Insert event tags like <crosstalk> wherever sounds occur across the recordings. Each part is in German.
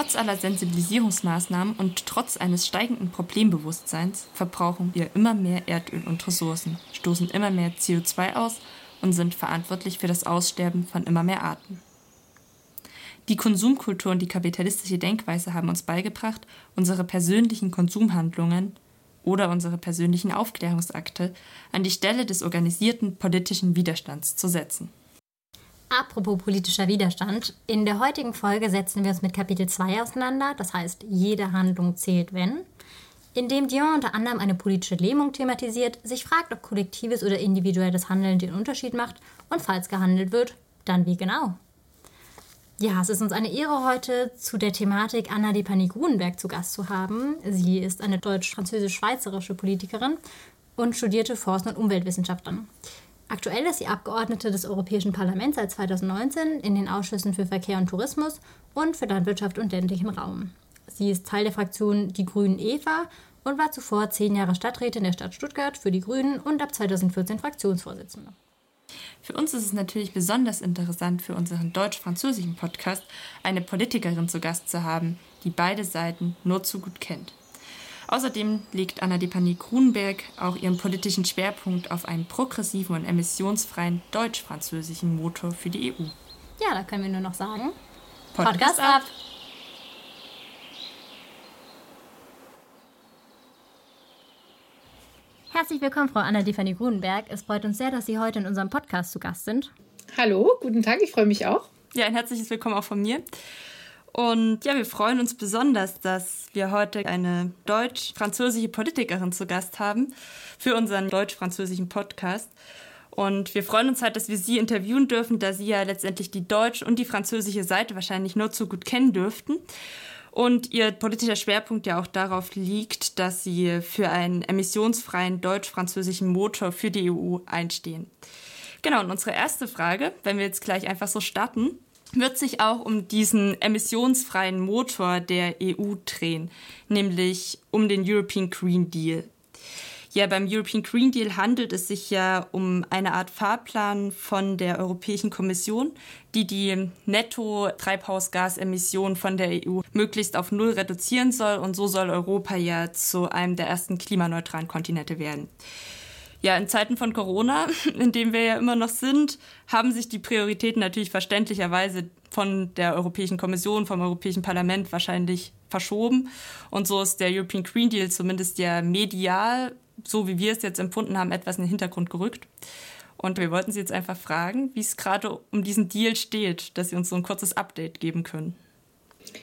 Trotz aller Sensibilisierungsmaßnahmen und trotz eines steigenden Problembewusstseins verbrauchen wir immer mehr Erdöl und Ressourcen, stoßen immer mehr CO2 aus und sind verantwortlich für das Aussterben von immer mehr Arten. Die Konsumkultur und die kapitalistische Denkweise haben uns beigebracht, unsere persönlichen Konsumhandlungen oder unsere persönlichen Aufklärungsakte an die Stelle des organisierten politischen Widerstands zu setzen. Apropos politischer Widerstand, in der heutigen Folge setzen wir uns mit Kapitel 2 auseinander, das heißt, jede Handlung zählt, wenn, in dem Dion unter anderem eine politische Lähmung thematisiert, sich fragt, ob kollektives oder individuelles Handeln den Unterschied macht und falls gehandelt wird, dann wie genau. Ja, es ist uns eine Ehre, heute zu der Thematik Anna Depani Grunenberg zu Gast zu haben. Sie ist eine deutsch-französisch-schweizerische Politikerin und studierte Forst- und Umweltwissenschaften. Aktuell ist sie Abgeordnete des Europäischen Parlaments seit 2019 in den Ausschüssen für Verkehr und Tourismus und für Landwirtschaft und ländlichen Raum. Sie ist Teil der Fraktion Die Grünen Eva und war zuvor zehn Jahre Stadträtin der Stadt Stuttgart für die Grünen und ab 2014 Fraktionsvorsitzende. Für uns ist es natürlich besonders interessant, für unseren deutsch-französischen Podcast eine Politikerin zu Gast zu haben, die beide Seiten nur zu gut kennt. Außerdem legt Anna Depani Grunberg auch ihren politischen Schwerpunkt auf einen progressiven und emissionsfreien deutsch-französischen Motor für die EU. Ja, da können wir nur noch sagen: Podcast, Podcast ab! Herzlich willkommen, Frau Anna Depani Grunberg. Es freut uns sehr, dass Sie heute in unserem Podcast zu Gast sind. Hallo, guten Tag, ich freue mich auch. Ja, ein herzliches Willkommen auch von mir. Und ja, wir freuen uns besonders, dass wir heute eine deutsch-französische Politikerin zu Gast haben für unseren deutsch-französischen Podcast. Und wir freuen uns halt, dass wir sie interviewen dürfen, da sie ja letztendlich die deutsch- und die französische Seite wahrscheinlich nur zu gut kennen dürften. Und ihr politischer Schwerpunkt ja auch darauf liegt, dass sie für einen emissionsfreien deutsch-französischen Motor für die EU einstehen. Genau, und unsere erste Frage, wenn wir jetzt gleich einfach so starten, wird sich auch um diesen emissionsfreien Motor der EU drehen, nämlich um den European Green Deal. Ja, beim European Green Deal handelt es sich ja um eine Art Fahrplan von der Europäischen Kommission, die die Netto-Treibhausgasemissionen von der EU möglichst auf Null reduzieren soll. Und so soll Europa ja zu einem der ersten klimaneutralen Kontinente werden ja, in Zeiten von Corona, <laughs> in dem wir ja immer noch sind, haben sich die Prioritäten natürlich verständlicherweise von der Europäischen Kommission, vom Europäischen Parlament wahrscheinlich verschoben. Und so ist der European Green Deal zumindest ja medial, so wie wir es jetzt empfunden haben, etwas in den Hintergrund gerückt. Und wir wollten Sie jetzt einfach fragen, wie es gerade um diesen Deal steht, dass Sie uns so ein kurzes Update geben können.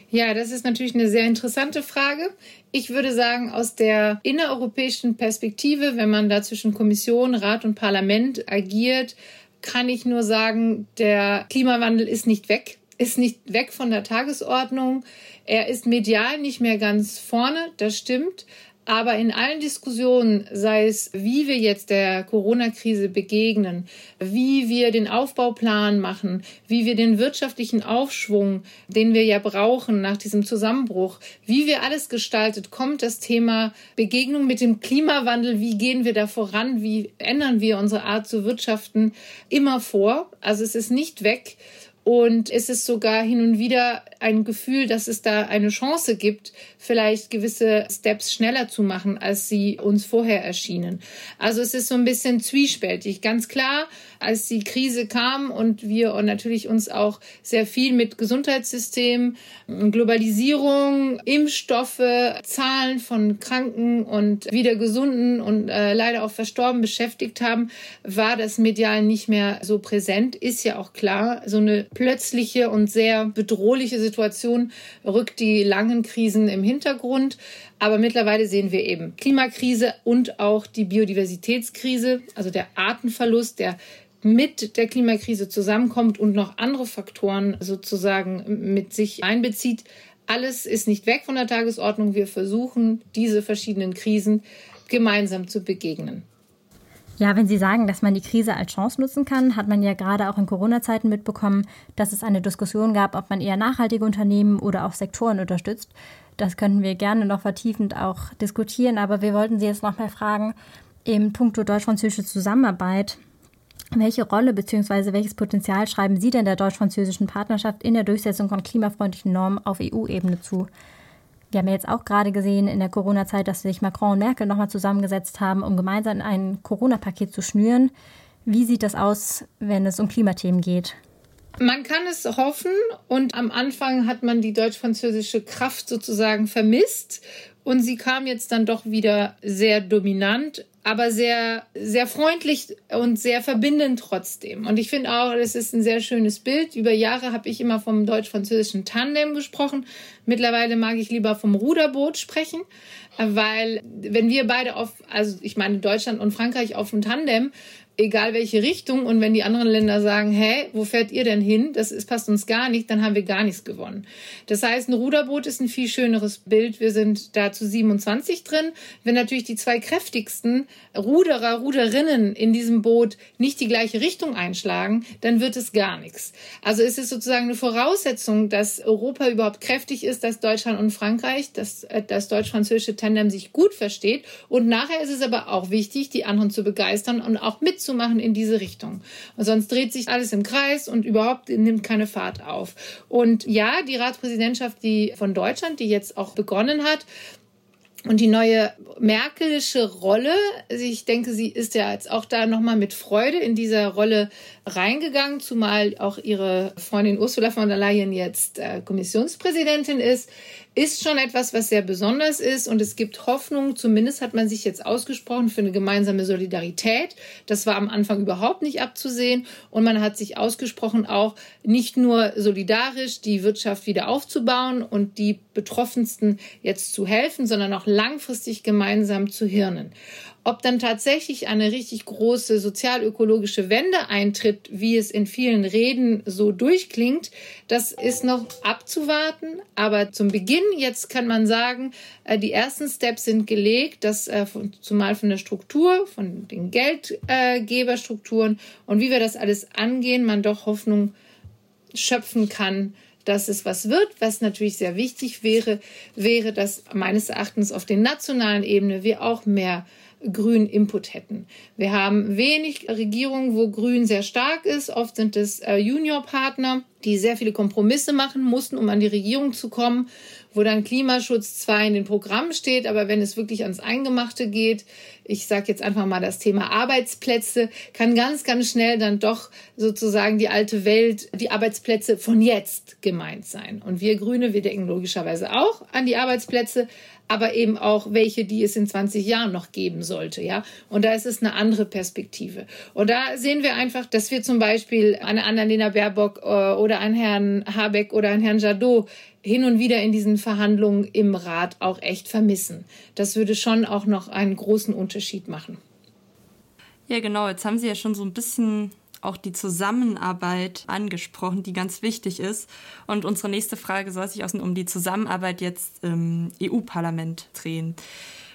Ja, das ist natürlich eine sehr interessante Frage. Ich würde sagen, aus der innereuropäischen Perspektive, wenn man da zwischen Kommission, Rat und Parlament agiert, kann ich nur sagen, der Klimawandel ist nicht weg, ist nicht weg von der Tagesordnung. Er ist medial nicht mehr ganz vorne, das stimmt. Aber in allen Diskussionen, sei es, wie wir jetzt der Corona-Krise begegnen, wie wir den Aufbauplan machen, wie wir den wirtschaftlichen Aufschwung, den wir ja brauchen nach diesem Zusammenbruch, wie wir alles gestaltet, kommt das Thema Begegnung mit dem Klimawandel, wie gehen wir da voran, wie ändern wir unsere Art zu wirtschaften, immer vor. Also es ist nicht weg. Und es ist sogar hin und wieder ein Gefühl, dass es da eine Chance gibt, vielleicht gewisse Steps schneller zu machen, als sie uns vorher erschienen. Also es ist so ein bisschen zwiespältig. Ganz klar, als die Krise kam und wir und natürlich uns auch sehr viel mit Gesundheitssystem, Globalisierung, Impfstoffe, Zahlen von Kranken und wieder gesunden und äh, leider auch verstorben beschäftigt haben, war das medial nicht mehr so präsent. Ist ja auch klar, so eine plötzliche und sehr bedrohliche Situation rückt die langen Krisen im Hintergrund. Aber mittlerweile sehen wir eben Klimakrise und auch die Biodiversitätskrise, also der Artenverlust, der mit der Klimakrise zusammenkommt und noch andere Faktoren sozusagen mit sich einbezieht. Alles ist nicht weg von der Tagesordnung. Wir versuchen, diese verschiedenen Krisen gemeinsam zu begegnen. Ja, wenn Sie sagen, dass man die Krise als Chance nutzen kann, hat man ja gerade auch in Corona-Zeiten mitbekommen, dass es eine Diskussion gab, ob man eher nachhaltige Unternehmen oder auch Sektoren unterstützt. Das könnten wir gerne noch vertiefend auch diskutieren, aber wir wollten Sie jetzt noch mal fragen, im Punkto deutsch-französische Zusammenarbeit Welche Rolle bzw. welches Potenzial schreiben Sie denn der deutsch-französischen Partnerschaft in der Durchsetzung von klimafreundlichen Normen auf EU-Ebene zu? Wir haben ja jetzt auch gerade gesehen in der Corona-Zeit, dass sich Macron und Merkel nochmal zusammengesetzt haben, um gemeinsam ein Corona-Paket zu schnüren. Wie sieht das aus, wenn es um Klimathemen geht? Man kann es hoffen und am Anfang hat man die deutsch-französische Kraft sozusagen vermisst und sie kam jetzt dann doch wieder sehr dominant aber sehr, sehr freundlich und sehr verbindend trotzdem. Und ich finde auch, das ist ein sehr schönes Bild. Über Jahre habe ich immer vom deutsch-französischen Tandem gesprochen. Mittlerweile mag ich lieber vom Ruderboot sprechen, weil wenn wir beide auf, also ich meine Deutschland und Frankreich auf dem Tandem egal welche Richtung. Und wenn die anderen Länder sagen, hä, wo fährt ihr denn hin? Das ist, passt uns gar nicht, dann haben wir gar nichts gewonnen. Das heißt, ein Ruderboot ist ein viel schöneres Bild. Wir sind da zu 27 drin. Wenn natürlich die zwei kräftigsten Ruderer, Ruderinnen in diesem Boot nicht die gleiche Richtung einschlagen, dann wird es gar nichts. Also es ist sozusagen eine Voraussetzung, dass Europa überhaupt kräftig ist, dass Deutschland und Frankreich, dass äh, das deutsch-französische Tandem sich gut versteht. Und nachher ist es aber auch wichtig, die anderen zu begeistern und auch mitzunehmen zu machen in diese Richtung. Und sonst dreht sich alles im Kreis und überhaupt nimmt keine Fahrt auf. Und ja, die Ratspräsidentschaft, die von Deutschland, die jetzt auch begonnen hat, und die neue Merkelische Rolle, ich denke, sie ist ja jetzt auch da nochmal mit Freude in dieser Rolle reingegangen, zumal auch ihre Freundin Ursula von der Leyen jetzt äh, Kommissionspräsidentin ist ist schon etwas, was sehr besonders ist und es gibt Hoffnung, zumindest hat man sich jetzt ausgesprochen für eine gemeinsame Solidarität. Das war am Anfang überhaupt nicht abzusehen und man hat sich ausgesprochen, auch nicht nur solidarisch die Wirtschaft wieder aufzubauen und die Betroffensten jetzt zu helfen, sondern auch langfristig gemeinsam zu hirnen. Ob dann tatsächlich eine richtig große sozialökologische Wende eintritt, wie es in vielen Reden so durchklingt, das ist noch abzuwarten. Aber zum Beginn jetzt kann man sagen, äh, die ersten Steps sind gelegt, dass äh, zumal von der Struktur, von den Geldgeberstrukturen und wie wir das alles angehen, man doch Hoffnung schöpfen kann, dass es was wird. Was natürlich sehr wichtig wäre, wäre, dass meines Erachtens auf der nationalen Ebene wir auch mehr grünen Input hätten. Wir haben wenig Regierungen, wo Grün sehr stark ist. Oft sind es äh, Juniorpartner, die sehr viele Kompromisse machen mussten, um an die Regierung zu kommen, wo dann Klimaschutz zwar in den Programmen steht, aber wenn es wirklich ans Eingemachte geht, ich sage jetzt einfach mal das Thema Arbeitsplätze, kann ganz, ganz schnell dann doch sozusagen die alte Welt, die Arbeitsplätze von jetzt gemeint sein. Und wir Grüne, wir denken logischerweise auch an die Arbeitsplätze, aber eben auch welche, die es in 20 Jahren noch geben sollte, ja. Und da ist es eine andere Perspektive. Und da sehen wir einfach, dass wir zum Beispiel eine Annalena Baerbock äh, oder einen Herrn Habeck oder einen Herrn Jadot hin und wieder in diesen Verhandlungen im Rat auch echt vermissen. Das würde schon auch noch einen großen Unterschied machen. Ja, genau. Jetzt haben Sie ja schon so ein bisschen auch die Zusammenarbeit angesprochen, die ganz wichtig ist. Und unsere nächste Frage soll sich außen um die Zusammenarbeit jetzt im EU-Parlament drehen.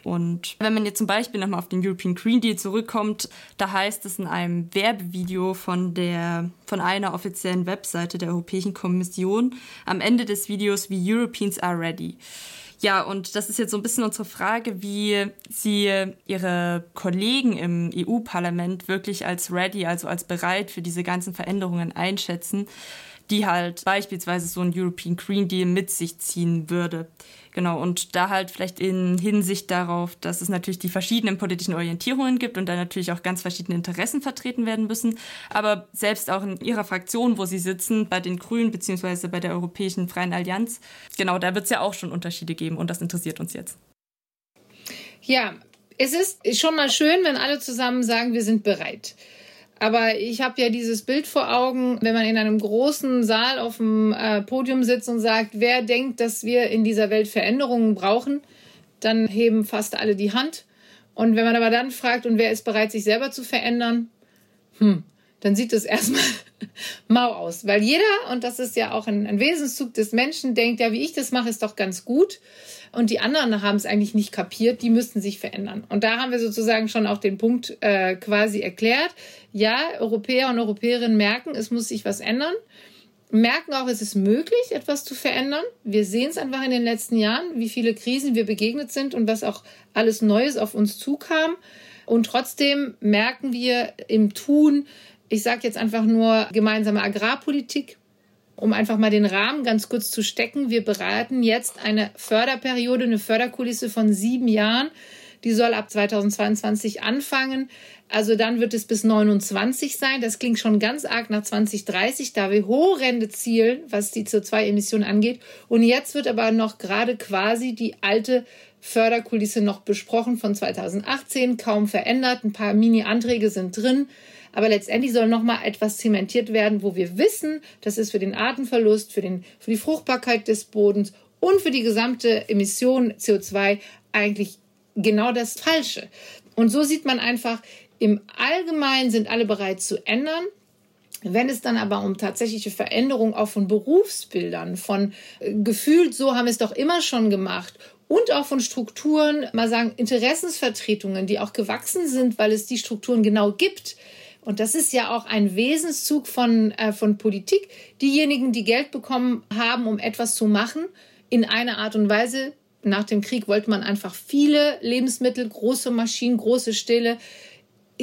Und wenn man jetzt zum Beispiel nochmal auf den European Green Deal zurückkommt, da heißt es in einem Werbevideo von, der, von einer offiziellen Webseite der Europäischen Kommission am Ende des Videos, wie Europeans are ready. Ja, und das ist jetzt so ein bisschen unsere Frage, wie Sie Ihre Kollegen im EU-Parlament wirklich als ready, also als bereit für diese ganzen Veränderungen einschätzen, die halt beispielsweise so ein European Green Deal mit sich ziehen würde. Genau, und da halt vielleicht in Hinsicht darauf, dass es natürlich die verschiedenen politischen Orientierungen gibt und da natürlich auch ganz verschiedene Interessen vertreten werden müssen. Aber selbst auch in Ihrer Fraktion, wo Sie sitzen, bei den Grünen beziehungsweise bei der Europäischen Freien Allianz, genau, da wird es ja auch schon Unterschiede geben und das interessiert uns jetzt. Ja, es ist schon mal schön, wenn alle zusammen sagen, wir sind bereit. Aber ich habe ja dieses Bild vor Augen, wenn man in einem großen Saal auf dem äh, Podium sitzt und sagt, wer denkt, dass wir in dieser Welt Veränderungen brauchen, dann heben fast alle die Hand. Und wenn man aber dann fragt, und wer ist bereit, sich selber zu verändern, hm, dann sieht es <laughs> erstmal mau aus. Weil jeder, und das ist ja auch ein, ein Wesenszug des Menschen, denkt, ja, wie ich das mache, ist doch ganz gut und die anderen haben es eigentlich nicht kapiert, die müssten sich verändern. Und da haben wir sozusagen schon auch den Punkt äh, quasi erklärt. Ja, Europäer und Europäerinnen merken, es muss sich was ändern, merken auch, es ist möglich, etwas zu verändern. Wir sehen es einfach in den letzten Jahren, wie viele Krisen wir begegnet sind und was auch alles Neues auf uns zukam. Und trotzdem merken wir im Tun, Ich sage jetzt einfach nur gemeinsame Agrarpolitik, um einfach mal den Rahmen ganz kurz zu stecken. Wir beraten jetzt eine Förderperiode, eine Förderkulisse von sieben Jahren. Die soll ab 2022 anfangen. Also dann wird es bis 29 sein. Das klingt schon ganz arg nach 2030, da wir horrende zielen, was die CO2-Emissionen angeht. Und jetzt wird aber noch gerade quasi die alte Förderkulisse noch besprochen von 2018, kaum verändert. Ein paar Mini-Anträge sind drin. Aber letztendlich soll noch mal etwas zementiert werden, wo wir wissen, das ist für den Artenverlust, für, den, für die Fruchtbarkeit des Bodens und für die gesamte Emission CO2 eigentlich genau das Falsche. Und so sieht man einfach, im Allgemeinen sind alle bereit zu ändern. Wenn es dann aber um tatsächliche Veränderung auch von Berufsbildern, von äh, gefühlt, so haben wir es doch immer schon gemacht und auch von Strukturen, mal sagen, Interessensvertretungen, die auch gewachsen sind, weil es die Strukturen genau gibt. Und das ist ja auch ein Wesenszug von, äh, von Politik. Diejenigen, die Geld bekommen haben, um etwas zu machen, in einer Art und Weise. Nach dem Krieg wollte man einfach viele Lebensmittel, große Maschinen, große Ställe,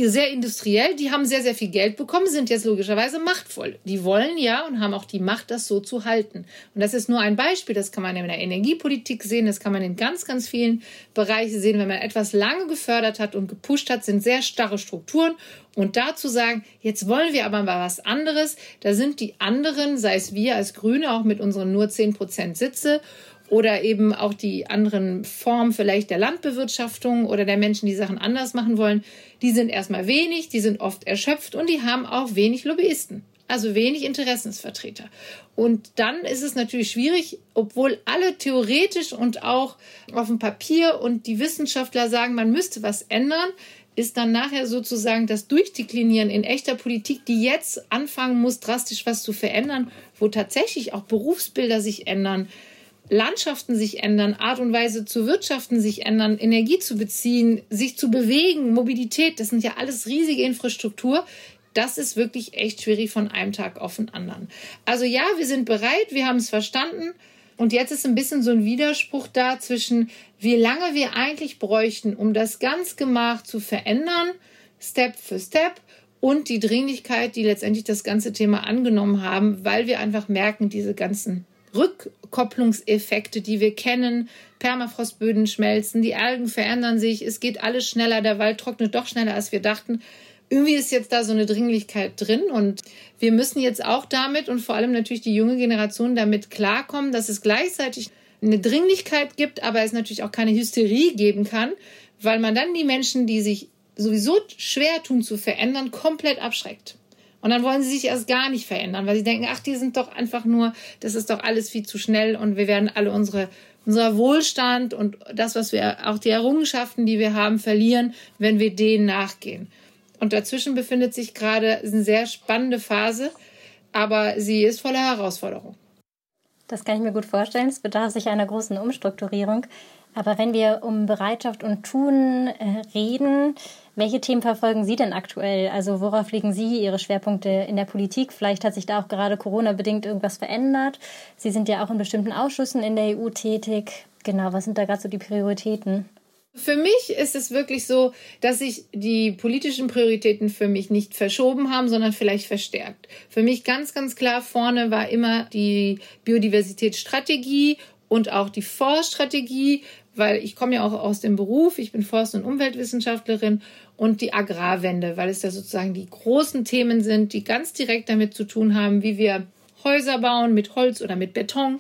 sehr industriell, die haben sehr, sehr viel Geld bekommen, sind jetzt logischerweise machtvoll. Die wollen ja und haben auch die Macht, das so zu halten. Und das ist nur ein Beispiel, das kann man in der Energiepolitik sehen, das kann man in ganz, ganz vielen Bereichen sehen. Wenn man etwas lange gefördert hat und gepusht hat, sind sehr starre Strukturen. Und dazu sagen, jetzt wollen wir aber mal was anderes, da sind die anderen, sei es wir als Grüne, auch mit unseren nur 10 Prozent Sitze oder eben auch die anderen Formen vielleicht der Landbewirtschaftung oder der Menschen, die Sachen anders machen wollen, die sind erstmal wenig, die sind oft erschöpft und die haben auch wenig Lobbyisten. Also wenig Interessensvertreter. Und dann ist es natürlich schwierig, obwohl alle theoretisch und auch auf dem Papier und die Wissenschaftler sagen, man müsste was ändern, ist dann nachher sozusagen das Durchdeklinieren in echter Politik, die jetzt anfangen muss, drastisch was zu verändern, wo tatsächlich auch Berufsbilder sich ändern, Landschaften sich ändern, Art und Weise zu wirtschaften sich ändern, Energie zu beziehen, sich zu bewegen, Mobilität, das sind ja alles riesige Infrastruktur. Das ist wirklich echt schwierig von einem Tag auf den anderen. Also ja, wir sind bereit, wir haben es verstanden. Und jetzt ist ein bisschen so ein Widerspruch da zwischen, wie lange wir eigentlich bräuchten, um das ganz gemacht zu verändern, Step für Step, und die Dringlichkeit, die letztendlich das ganze Thema angenommen haben, weil wir einfach merken, diese ganzen Rückkopplungseffekte, die wir kennen. Permafrostböden schmelzen, die Algen verändern sich, es geht alles schneller, der Wald trocknet doch schneller, als wir dachten. Irgendwie ist jetzt da so eine Dringlichkeit drin und wir müssen jetzt auch damit und vor allem natürlich die junge Generation damit klarkommen, dass es gleichzeitig eine Dringlichkeit gibt, aber es natürlich auch keine Hysterie geben kann, weil man dann die Menschen, die sich sowieso schwer tun zu verändern, komplett abschreckt. Und dann wollen sie sich erst gar nicht verändern, weil sie denken, ach, die sind doch einfach nur, das ist doch alles viel zu schnell und wir werden alle unsere, unser Wohlstand und das, was wir, auch die Errungenschaften, die wir haben, verlieren, wenn wir denen nachgehen. Und dazwischen befindet sich gerade eine sehr spannende Phase, aber sie ist voller Herausforderung. Das kann ich mir gut vorstellen. Es bedarf sich einer großen Umstrukturierung. Aber wenn wir um Bereitschaft und Tun äh, reden, welche Themen verfolgen Sie denn aktuell? Also worauf legen Sie Ihre Schwerpunkte in der Politik? Vielleicht hat sich da auch gerade Corona-bedingt irgendwas verändert. Sie sind ja auch in bestimmten Ausschüssen in der EU tätig. Genau, was sind da gerade so die Prioritäten? Für mich ist es wirklich so, dass sich die politischen Prioritäten für mich nicht verschoben haben, sondern vielleicht verstärkt. Für mich ganz, ganz klar vorne war immer die Biodiversitätsstrategie und auch die Forststrategie, weil ich komme ja auch aus dem Beruf, ich bin Forst- und Umweltwissenschaftlerin und die Agrarwende, weil es ja sozusagen die großen Themen sind, die ganz direkt damit zu tun haben, wie wir Häuser bauen mit Holz oder mit Beton.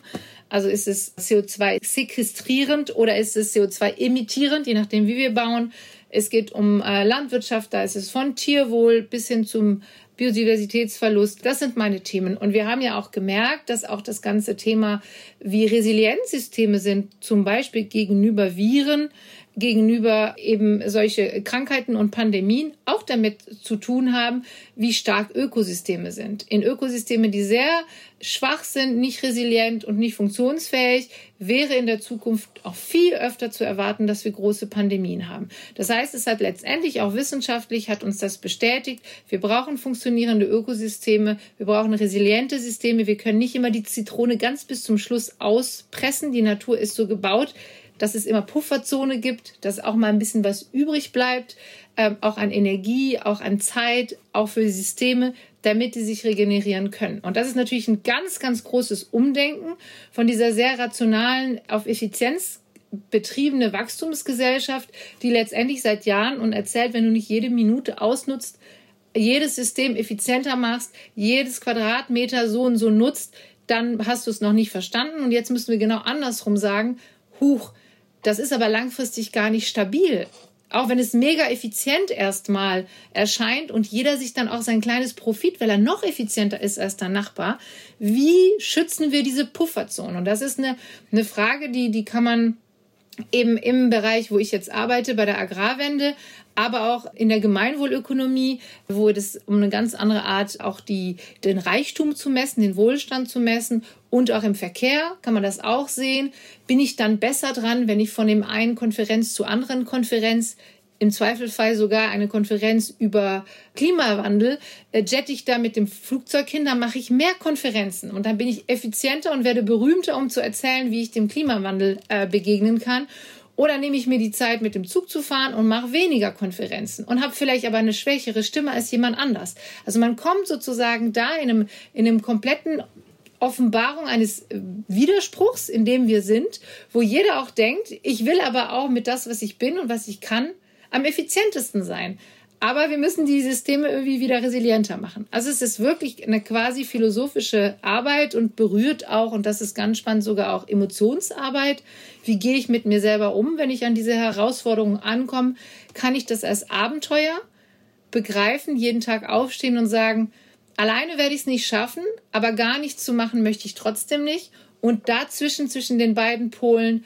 Also ist es CO2 sequestrierend oder ist es CO2 emittierend, je nachdem, wie wir bauen. Es geht um äh, Landwirtschaft, da ist es von Tierwohl bis hin zum Biodiversitätsverlust. Das sind meine Themen. Und wir haben ja auch gemerkt, dass auch das ganze Thema, wie Resilienzsysteme sind, zum Beispiel gegenüber Viren, gegenüber eben solche Krankheiten und Pandemien auch damit zu tun haben, wie stark Ökosysteme sind. In Ökosysteme, die sehr schwach sind, nicht resilient und nicht funktionsfähig, wäre in der Zukunft auch viel öfter zu erwarten, dass wir große Pandemien haben. Das heißt, es hat letztendlich auch wissenschaftlich hat uns das bestätigt. Wir brauchen funktionierende Ökosysteme, wir brauchen resiliente Systeme. Wir können nicht immer die Zitrone ganz bis zum Schluss auspressen. Die Natur ist so gebaut, dass es immer Pufferzone gibt, dass auch mal ein bisschen was übrig bleibt, ähm, auch an Energie, auch an Zeit, auch für die Systeme, damit die sich regenerieren können. Und das ist natürlich ein ganz, ganz großes Umdenken von dieser sehr rationalen, auf Effizienz betriebene Wachstumsgesellschaft, die letztendlich seit Jahren und erzählt, wenn du nicht jede Minute ausnutzt, jedes System effizienter machst, jedes Quadratmeter so und so nutzt, dann hast du es noch nicht verstanden. Und jetzt müssen wir genau andersrum sagen, huch, das ist aber langfristig gar nicht stabil. Auch wenn es mega effizient erstmal erscheint und jeder sich dann auch sein kleines Profit, weil er noch effizienter ist als der Nachbar, wie schützen wir diese Pufferzone? Und das ist eine, eine Frage, die, die kann man eben im Bereich, wo ich jetzt arbeite, bei der Agrarwende, aber auch in der Gemeinwohlökonomie, wo es um eine ganz andere Art auch die, den Reichtum zu messen, den Wohlstand zu messen und auch im Verkehr kann man das auch sehen. Bin ich dann besser dran, wenn ich von dem einen Konferenz zur anderen Konferenz im Zweifelsfall sogar eine Konferenz über Klimawandel, äh, jette ich da mit dem Flugzeug hin, dann mache ich mehr Konferenzen und dann bin ich effizienter und werde berühmter, um zu erzählen, wie ich dem Klimawandel äh, begegnen kann. Oder nehme ich mir die Zeit, mit dem Zug zu fahren und mache weniger Konferenzen und habe vielleicht aber eine schwächere Stimme als jemand anders. Also man kommt sozusagen da in einem, in einem kompletten Offenbarung eines äh, Widerspruchs, in dem wir sind, wo jeder auch denkt, ich will aber auch mit das, was ich bin und was ich kann, am effizientesten sein. Aber wir müssen die Systeme irgendwie wieder resilienter machen. Also es ist wirklich eine quasi philosophische Arbeit und berührt auch, und das ist ganz spannend, sogar auch Emotionsarbeit. Wie gehe ich mit mir selber um, wenn ich an diese Herausforderungen ankomme? Kann ich das als Abenteuer begreifen, jeden Tag aufstehen und sagen, alleine werde ich es nicht schaffen, aber gar nichts zu machen möchte ich trotzdem nicht. Und dazwischen, zwischen den beiden Polen,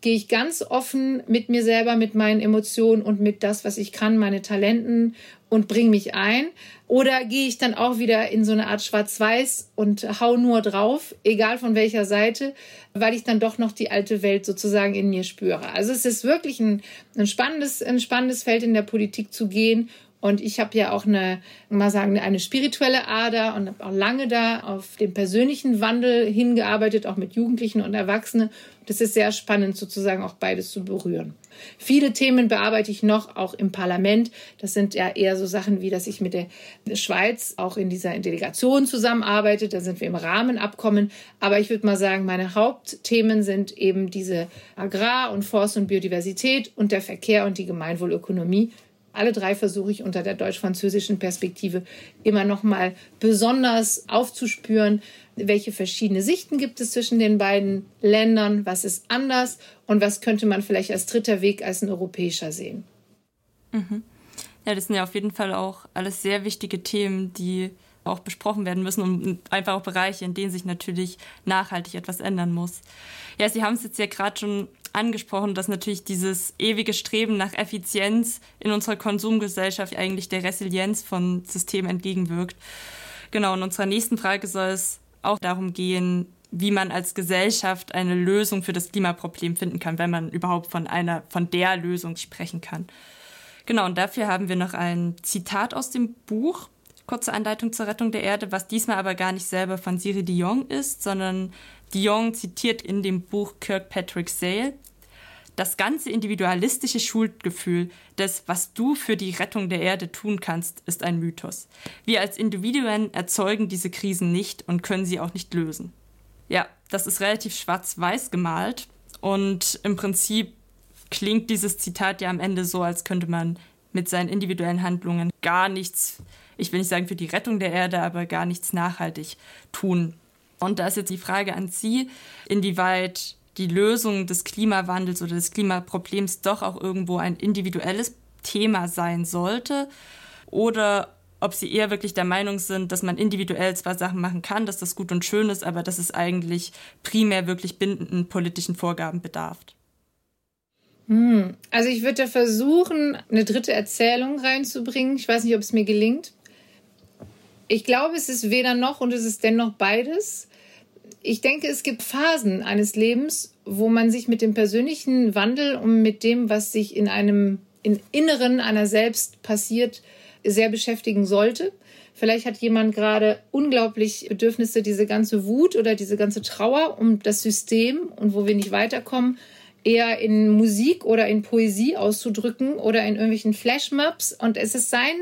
gehe ich ganz offen mit mir selber, mit meinen Emotionen und mit das, was ich kann, meine Talenten und bringe mich ein? Oder gehe ich dann auch wieder in so eine Art Schwarz-Weiß und hau nur drauf, egal von welcher Seite, weil ich dann doch noch die alte Welt sozusagen in mir spüre. Also es ist wirklich ein, ein spannendes, ein spannendes Feld in der Politik zu gehen und ich habe ja auch eine, mal sagen, eine spirituelle Ader und habe auch lange da auf den persönlichen Wandel hingearbeitet, auch mit Jugendlichen und Erwachsenen. Das ist sehr spannend, sozusagen auch beides zu berühren. Viele Themen bearbeite ich noch auch im Parlament. Das sind ja eher so Sachen wie, dass ich mit der Schweiz auch in dieser Delegation zusammenarbeite. Da sind wir im Rahmenabkommen. Aber ich würde mal sagen, meine Hauptthemen sind eben diese Agrar- und Forst- und Biodiversität und der Verkehr und die Gemeinwohlökonomie alle drei versuche ich unter der deutsch-französischen Perspektive immer noch mal besonders aufzuspüren, welche verschiedene Sichten gibt es zwischen den beiden Ländern, was ist anders und was könnte man vielleicht als dritter Weg als ein europäischer sehen. Mhm. Ja, das sind ja auf jeden Fall auch alles sehr wichtige Themen, die auch besprochen werden müssen und einfach auch Bereiche, in denen sich natürlich nachhaltig etwas ändern muss. Ja, Sie haben es jetzt ja gerade schon angesprochen, dass natürlich dieses ewige Streben nach Effizienz in unserer Konsumgesellschaft eigentlich der Resilienz von Systemen entgegenwirkt. Genau, in unserer nächsten Frage soll es auch darum gehen, wie man als Gesellschaft eine Lösung für das Klimaproblem finden kann, wenn man überhaupt von einer, von der Lösung sprechen kann. Genau, und dafür haben wir noch ein Zitat aus dem Buch kurze Anleitung zur Rettung der Erde, was diesmal aber gar nicht selber von Siri Dion ist, sondern Dion zitiert in dem Buch Kirkpatrick Sale das ganze individualistische Schuldgefühl des, was du für die Rettung der Erde tun kannst, ist ein Mythos. Wir als Individuen erzeugen diese Krisen nicht und können sie auch nicht lösen. Ja, das ist relativ schwarz-weiß gemalt und im Prinzip klingt dieses Zitat ja am Ende so, als könnte man mit seinen individuellen Handlungen gar nichts ich will nicht sagen für die Rettung der Erde, aber gar nichts nachhaltig tun. Und da ist jetzt die Frage an Sie, inwieweit die Lösung des Klimawandels oder des Klimaproblems doch auch irgendwo ein individuelles Thema sein sollte oder ob sie eher wirklich der Meinung sind, dass man individuell zwar Sachen machen kann, dass das gut und schön ist, aber dass es eigentlich primär wirklich bindenden politischen Vorgaben bedarf. Hm. Also ich würde da versuchen, eine dritte Erzählung reinzubringen. Ich weiß nicht, ob es mir gelingt. Ich glaube, es ist weder noch und es ist dennoch beides. Ich denke, es gibt Phasen eines Lebens, wo man sich mit dem persönlichen Wandel und mit dem, was sich in einem im Inneren einer selbst passiert, sehr beschäftigen sollte. Vielleicht hat jemand gerade unglaublich Bedürfnisse, diese ganze Wut oder diese ganze Trauer um das System und wo wir nicht weiterkommen, eher in Musik oder in Poesie auszudrücken oder in irgendwelchen Flashmobs. Und es ist sein,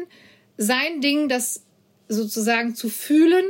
sein Ding, das sozusagen zu fühlen.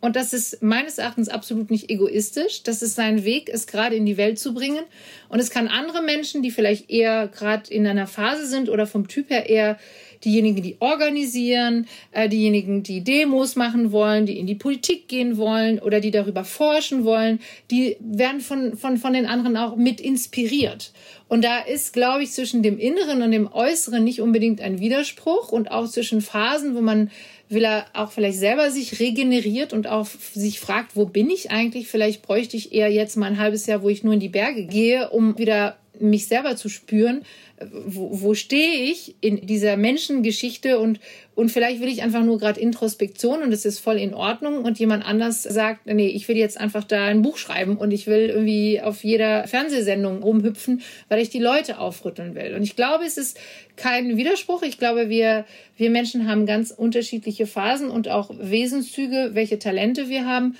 Und das ist meines Erachtens absolut nicht egoistisch. Das ist sein Weg, es gerade in die Welt zu bringen. Und es kann andere Menschen, die vielleicht eher gerade in einer Phase sind oder vom Typ her eher diejenigen, die organisieren, äh, diejenigen, die Demos machen wollen, die in die Politik gehen wollen oder die darüber forschen wollen, die werden von, von, von den anderen auch mit inspiriert. Und da ist, glaube ich, zwischen dem Inneren und dem Äußeren nicht unbedingt ein Widerspruch und auch zwischen Phasen, wo man will er auch vielleicht selber sich regeneriert und auch sich fragt, wo bin ich eigentlich? Vielleicht bräuchte ich eher jetzt mal ein halbes Jahr, wo ich nur in die Berge gehe, um wieder mich selber zu spüren, wo, wo stehe ich in dieser Menschengeschichte und, und vielleicht will ich einfach nur gerade Introspektion und es ist voll in Ordnung und jemand anders sagt, nee, ich will jetzt einfach da ein Buch schreiben und ich will irgendwie auf jeder Fernsehsendung rumhüpfen, weil ich die Leute aufrütteln will. Und ich glaube, es ist kein Widerspruch. Ich glaube, wir, wir Menschen haben ganz unterschiedliche Phasen und auch Wesenszüge, welche Talente wir haben.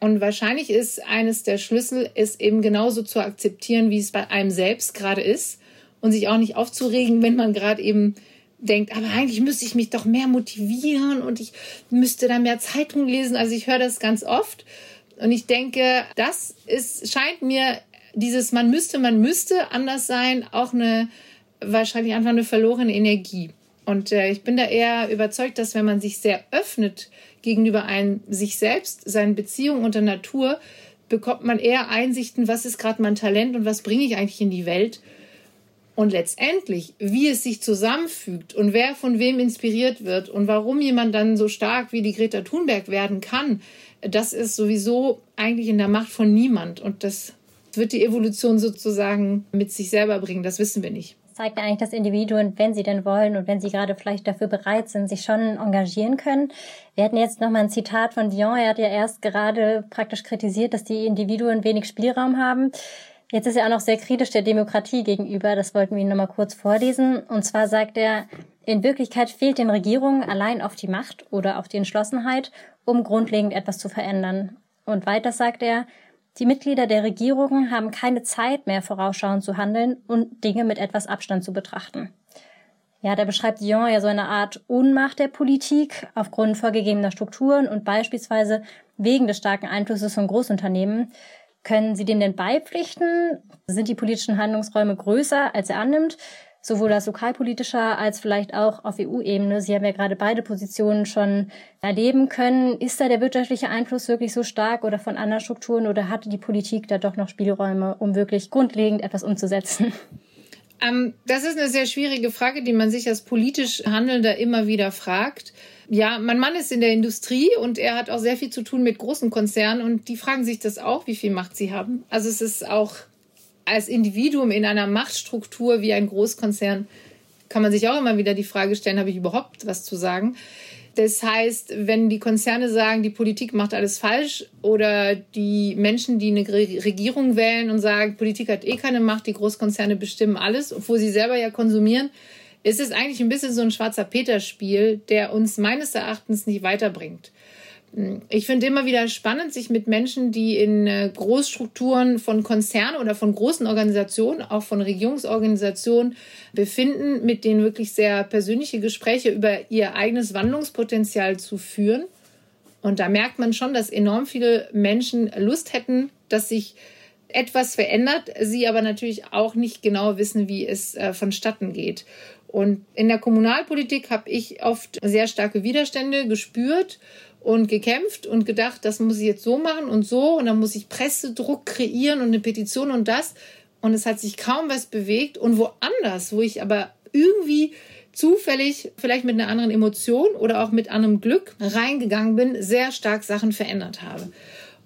Und wahrscheinlich ist eines der Schlüssel, es eben genauso zu akzeptieren, wie es bei einem selbst gerade ist und sich auch nicht aufzuregen, wenn man gerade eben denkt, aber eigentlich müsste ich mich doch mehr motivieren und ich müsste da mehr Zeitung lesen. Also ich höre das ganz oft und ich denke, das ist, scheint mir dieses man müsste, man müsste anders sein, auch eine wahrscheinlich einfach eine verlorene Energie. Und äh, ich bin da eher überzeugt, dass wenn man sich sehr öffnet gegenüber einem sich selbst, seinen Beziehungen und der Natur, bekommt man eher Einsichten, was ist gerade mein Talent und was bringe ich eigentlich in die Welt und letztendlich, wie es sich zusammenfügt und wer von wem inspiriert wird und warum jemand dann so stark wie die Greta Thunberg werden kann, das ist sowieso eigentlich in der Macht von niemand. Und das wird die Evolution sozusagen mit sich selber bringen. Das wissen wir nicht zeigt ja eigentlich, dass Individuen, wenn sie denn wollen und wenn sie gerade vielleicht dafür bereit sind, sich schon engagieren können. Wir hatten jetzt nochmal ein Zitat von Dion. Er hat ja erst gerade praktisch kritisiert, dass die Individuen wenig Spielraum haben. Jetzt ist er auch noch sehr kritisch der Demokratie gegenüber. Das wollten wir Ihnen nochmal kurz vorlesen. Und zwar sagt er, in Wirklichkeit fehlt den Regierungen allein auf die Macht oder auf die Entschlossenheit, um grundlegend etwas zu verändern. Und weiter sagt er, die Mitglieder der Regierungen haben keine Zeit mehr, vorausschauend zu handeln und Dinge mit etwas Abstand zu betrachten. Ja, da beschreibt Dion ja so eine Art Unmacht der Politik aufgrund vorgegebener Strukturen und beispielsweise wegen des starken Einflusses von Großunternehmen. Können Sie dem denn beipflichten? Sind die politischen Handlungsräume größer, als er annimmt? Sowohl als lokalpolitischer als vielleicht auch auf EU-Ebene. Sie haben ja gerade beide Positionen schon erleben können. Ist da der wirtschaftliche Einfluss wirklich so stark oder von anderen Strukturen oder hatte die Politik da doch noch Spielräume, um wirklich grundlegend etwas umzusetzen? Ähm, das ist eine sehr schwierige Frage, die man sich als politisch Handelnder immer wieder fragt. Ja, mein Mann ist in der Industrie und er hat auch sehr viel zu tun mit großen Konzernen und die fragen sich das auch, wie viel Macht sie haben. Also es ist auch als Individuum in einer Machtstruktur wie ein Großkonzern kann man sich auch immer wieder die Frage stellen, habe ich überhaupt was zu sagen? Das heißt, wenn die Konzerne sagen, die Politik macht alles falsch oder die Menschen, die eine Regierung wählen und sagen, Politik hat eh keine Macht, die Großkonzerne bestimmen alles, obwohl sie selber ja konsumieren, ist es eigentlich ein bisschen so ein schwarzer Peter-Spiel, der uns meines Erachtens nicht weiterbringt. Ich finde immer wieder spannend, sich mit Menschen, die in äh, Großstrukturen von Konzernen oder von großen Organisationen, auch von Regierungsorganisationen befinden, mit denen wirklich sehr persönliche Gespräche über ihr eigenes Wandlungspotenzial zu führen. Und da merkt man schon, dass enorm viele Menschen Lust hätten, dass sich etwas verändert, sie aber natürlich auch nicht genau wissen, wie es äh, vonstatten geht. Und in der Kommunalpolitik habe ich oft sehr starke Widerstände gespürt und gekämpft und gedacht, das muss ich jetzt so machen und so und dann muss ich Pressedruck kreieren und eine Petition und das. Und es hat sich kaum was bewegt. Und woanders, wo ich aber irgendwie zufällig, vielleicht mit einer anderen Emotion oder auch mit anderem Glück reingegangen bin, sehr stark Sachen verändert habe.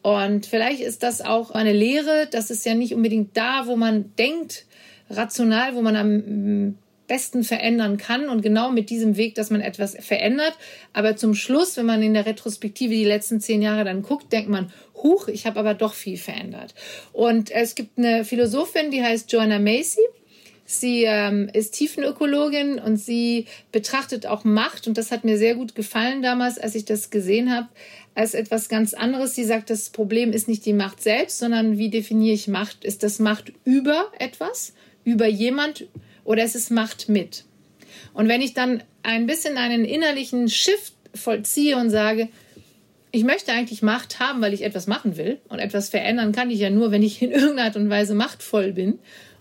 Und vielleicht ist das auch eine Lehre, dass es ja nicht unbedingt da, wo man denkt, rational, wo man am besten verändern kann und genau mit diesem Weg, dass man etwas verändert. Aber zum Schluss, wenn man in der Retrospektive die letzten zehn Jahre dann guckt, denkt man, huch, ich habe aber doch viel verändert. Und es gibt eine Philosophin, die heißt Joanna Macy. Sie ähm, ist Tiefenökologin und sie betrachtet auch Macht. Und das hat mir sehr gut gefallen damals, als ich das gesehen habe, als etwas ganz anderes. Sie sagt, das Problem ist nicht die Macht selbst, sondern wie definiere ich Macht? Ist das Macht über etwas, über jemand oder ist es Macht mit? Und wenn ich dann ein bisschen einen innerlichen Shift vollziehe und sage, ich möchte eigentlich Macht haben, weil ich etwas machen will. Und etwas verändern kann ich ja nur, wenn ich in irgendeiner Art und Weise machtvoll bin.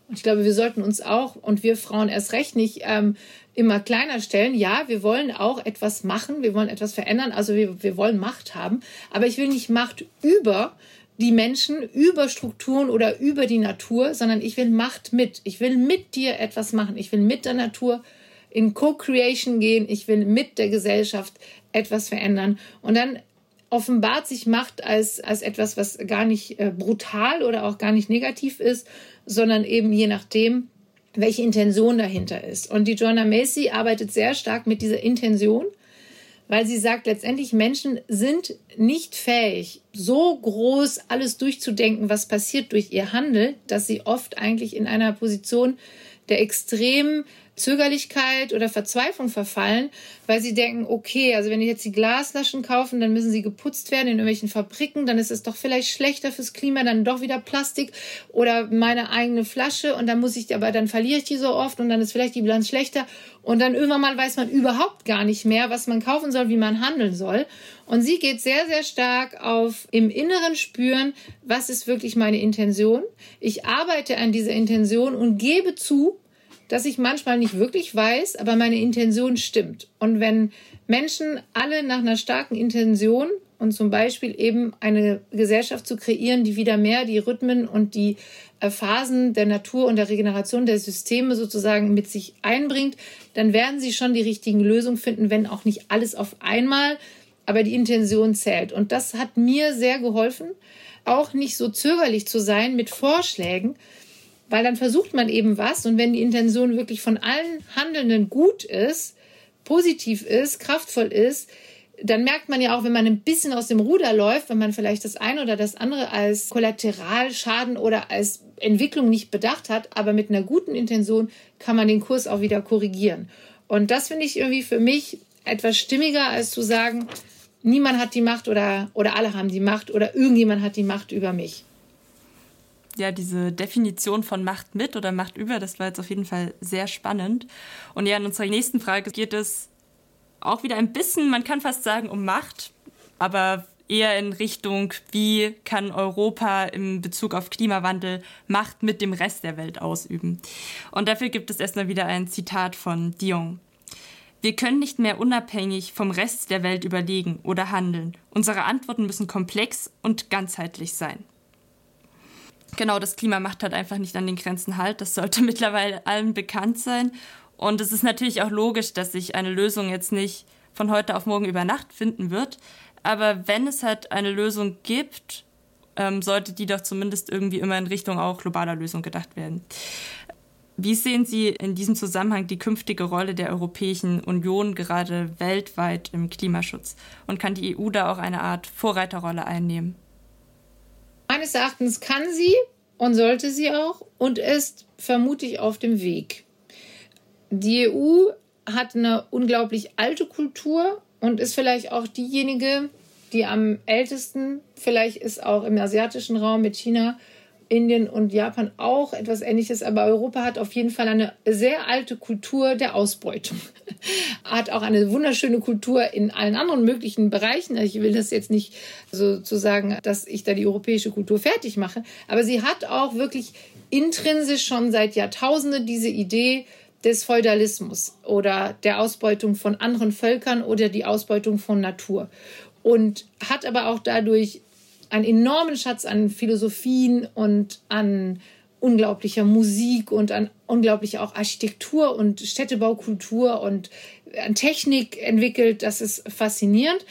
Und ich glaube, wir sollten uns auch und wir Frauen erst recht nicht ähm, immer kleiner stellen. Ja, wir wollen auch etwas machen, wir wollen etwas verändern, also wir, wir wollen Macht haben. Aber ich will nicht Macht über die Menschen, über Strukturen oder über die Natur, sondern ich will Macht mit. Ich will mit dir etwas machen. Ich will mit der Natur in Co-Creation gehen. Ich will mit der Gesellschaft etwas verändern. Und dann offenbart sich Macht als, als etwas, was gar nicht äh, brutal oder auch gar nicht negativ ist, sondern eben je nachdem, welche Intention dahinter ist. Und die Joanna Macy arbeitet sehr stark mit dieser Intention, weil sie sagt, letztendlich Menschen sind nicht fähig, so groß alles durchzudenken, was passiert durch ihr Handel, dass sie oft eigentlich in einer Position der extremen Zögerlichkeit oder Verzweiflung verfallen, weil sie denken, okay, also wenn ich jetzt die Glasflaschen kaufen, dann müssen sie geputzt werden in irgendwelchen Fabriken, dann ist es doch vielleicht schlechter fürs Klima, dann doch wieder Plastik oder meine eigene Flasche und dann muss ich, aber dann verliere ich die so oft und dann ist vielleicht die Bilanz schlechter und dann irgendwann mal weiß man überhaupt gar nicht mehr, was man kaufen soll, wie man handeln soll. Und sie geht sehr, sehr stark auf im Inneren spüren, was ist wirklich meine Intention. Ich arbeite an dieser Intention und gebe zu, dass ich manchmal nicht wirklich weiß, aber meine Intention stimmt. Und wenn Menschen alle nach einer starken Intention und zum Beispiel eben eine Gesellschaft zu kreieren, die wieder mehr die Rhythmen und die äh, Phasen der Natur und der Regeneration der Systeme sozusagen mit sich einbringt, dann werden sie schon die richtigen Lösungen finden, wenn auch nicht alles auf einmal, aber die Intention zählt. Und das hat mir sehr geholfen, auch nicht so zögerlich zu sein mit Vorschlägen, weil dann versucht man eben was und wenn die Intention wirklich von allen Handelnden gut ist, positiv ist, kraftvoll ist, dann merkt man ja auch, wenn man ein bisschen aus dem Ruder läuft, wenn man vielleicht das eine oder das andere als Kollateralschaden oder als Entwicklung nicht bedacht hat, aber mit einer guten Intention kann man den Kurs auch wieder korrigieren. Und das finde ich irgendwie für mich etwas stimmiger, als zu sagen, niemand hat die Macht oder, oder alle haben die Macht oder irgendjemand hat die Macht über mich ja, diese Definition von Macht mit oder Macht über, das war jetzt auf jeden Fall sehr spannend. Und ja, in unserer nächsten Frage geht es auch wieder ein bisschen, man kann fast sagen, um Macht, aber eher in Richtung, wie kann Europa im Bezug auf Klimawandel Macht mit dem Rest der Welt ausüben. Und dafür gibt es erstmal wieder ein Zitat von Dion. Wir können nicht mehr unabhängig vom Rest der Welt überlegen oder handeln. Unsere Antworten müssen komplex und ganzheitlich sein. Genau, das Klima macht halt einfach nicht an den Grenzen halt. Das sollte <laughs> mittlerweile allen bekannt sein. Und es ist natürlich auch logisch, dass sich eine Lösung jetzt nicht von heute auf morgen über Nacht finden wird. Aber wenn es halt eine Lösung gibt, ähm, sollte die doch zumindest irgendwie immer in Richtung auch globaler Lösung gedacht werden. Wie sehen Sie in diesem Zusammenhang die künftige Rolle der Europäischen Union gerade weltweit im Klimaschutz? Und kann die EU da auch eine Art Vorreiterrolle einnehmen? Meines Erachtens kann sie und sollte sie auch und ist vermutlich auf dem Weg. Die EU hat eine unglaublich alte Kultur und ist vielleicht auch diejenige, die am ältesten, vielleicht ist auch im asiatischen Raum mit China Indien und Japan auch etwas Ähnliches, aber Europa hat auf jeden Fall eine sehr alte Kultur der Ausbeutung. <laughs> hat auch eine wunderschöne Kultur in allen anderen möglichen Bereichen. Ich will das jetzt nicht sozusagen, dass ich da die europäische Kultur fertig mache, aber sie hat auch wirklich intrinsisch schon seit Jahrtausenden diese Idee, des Feudalismus oder der Ausbeutung von anderen Völkern oder die Ausbeutung von Natur. Und hat aber auch dadurch einen enormen Schatz an Philosophien und an unglaublicher Musik und an unglaublicher auch Architektur und Städtebaukultur und an Technik entwickelt. Das ist faszinierend.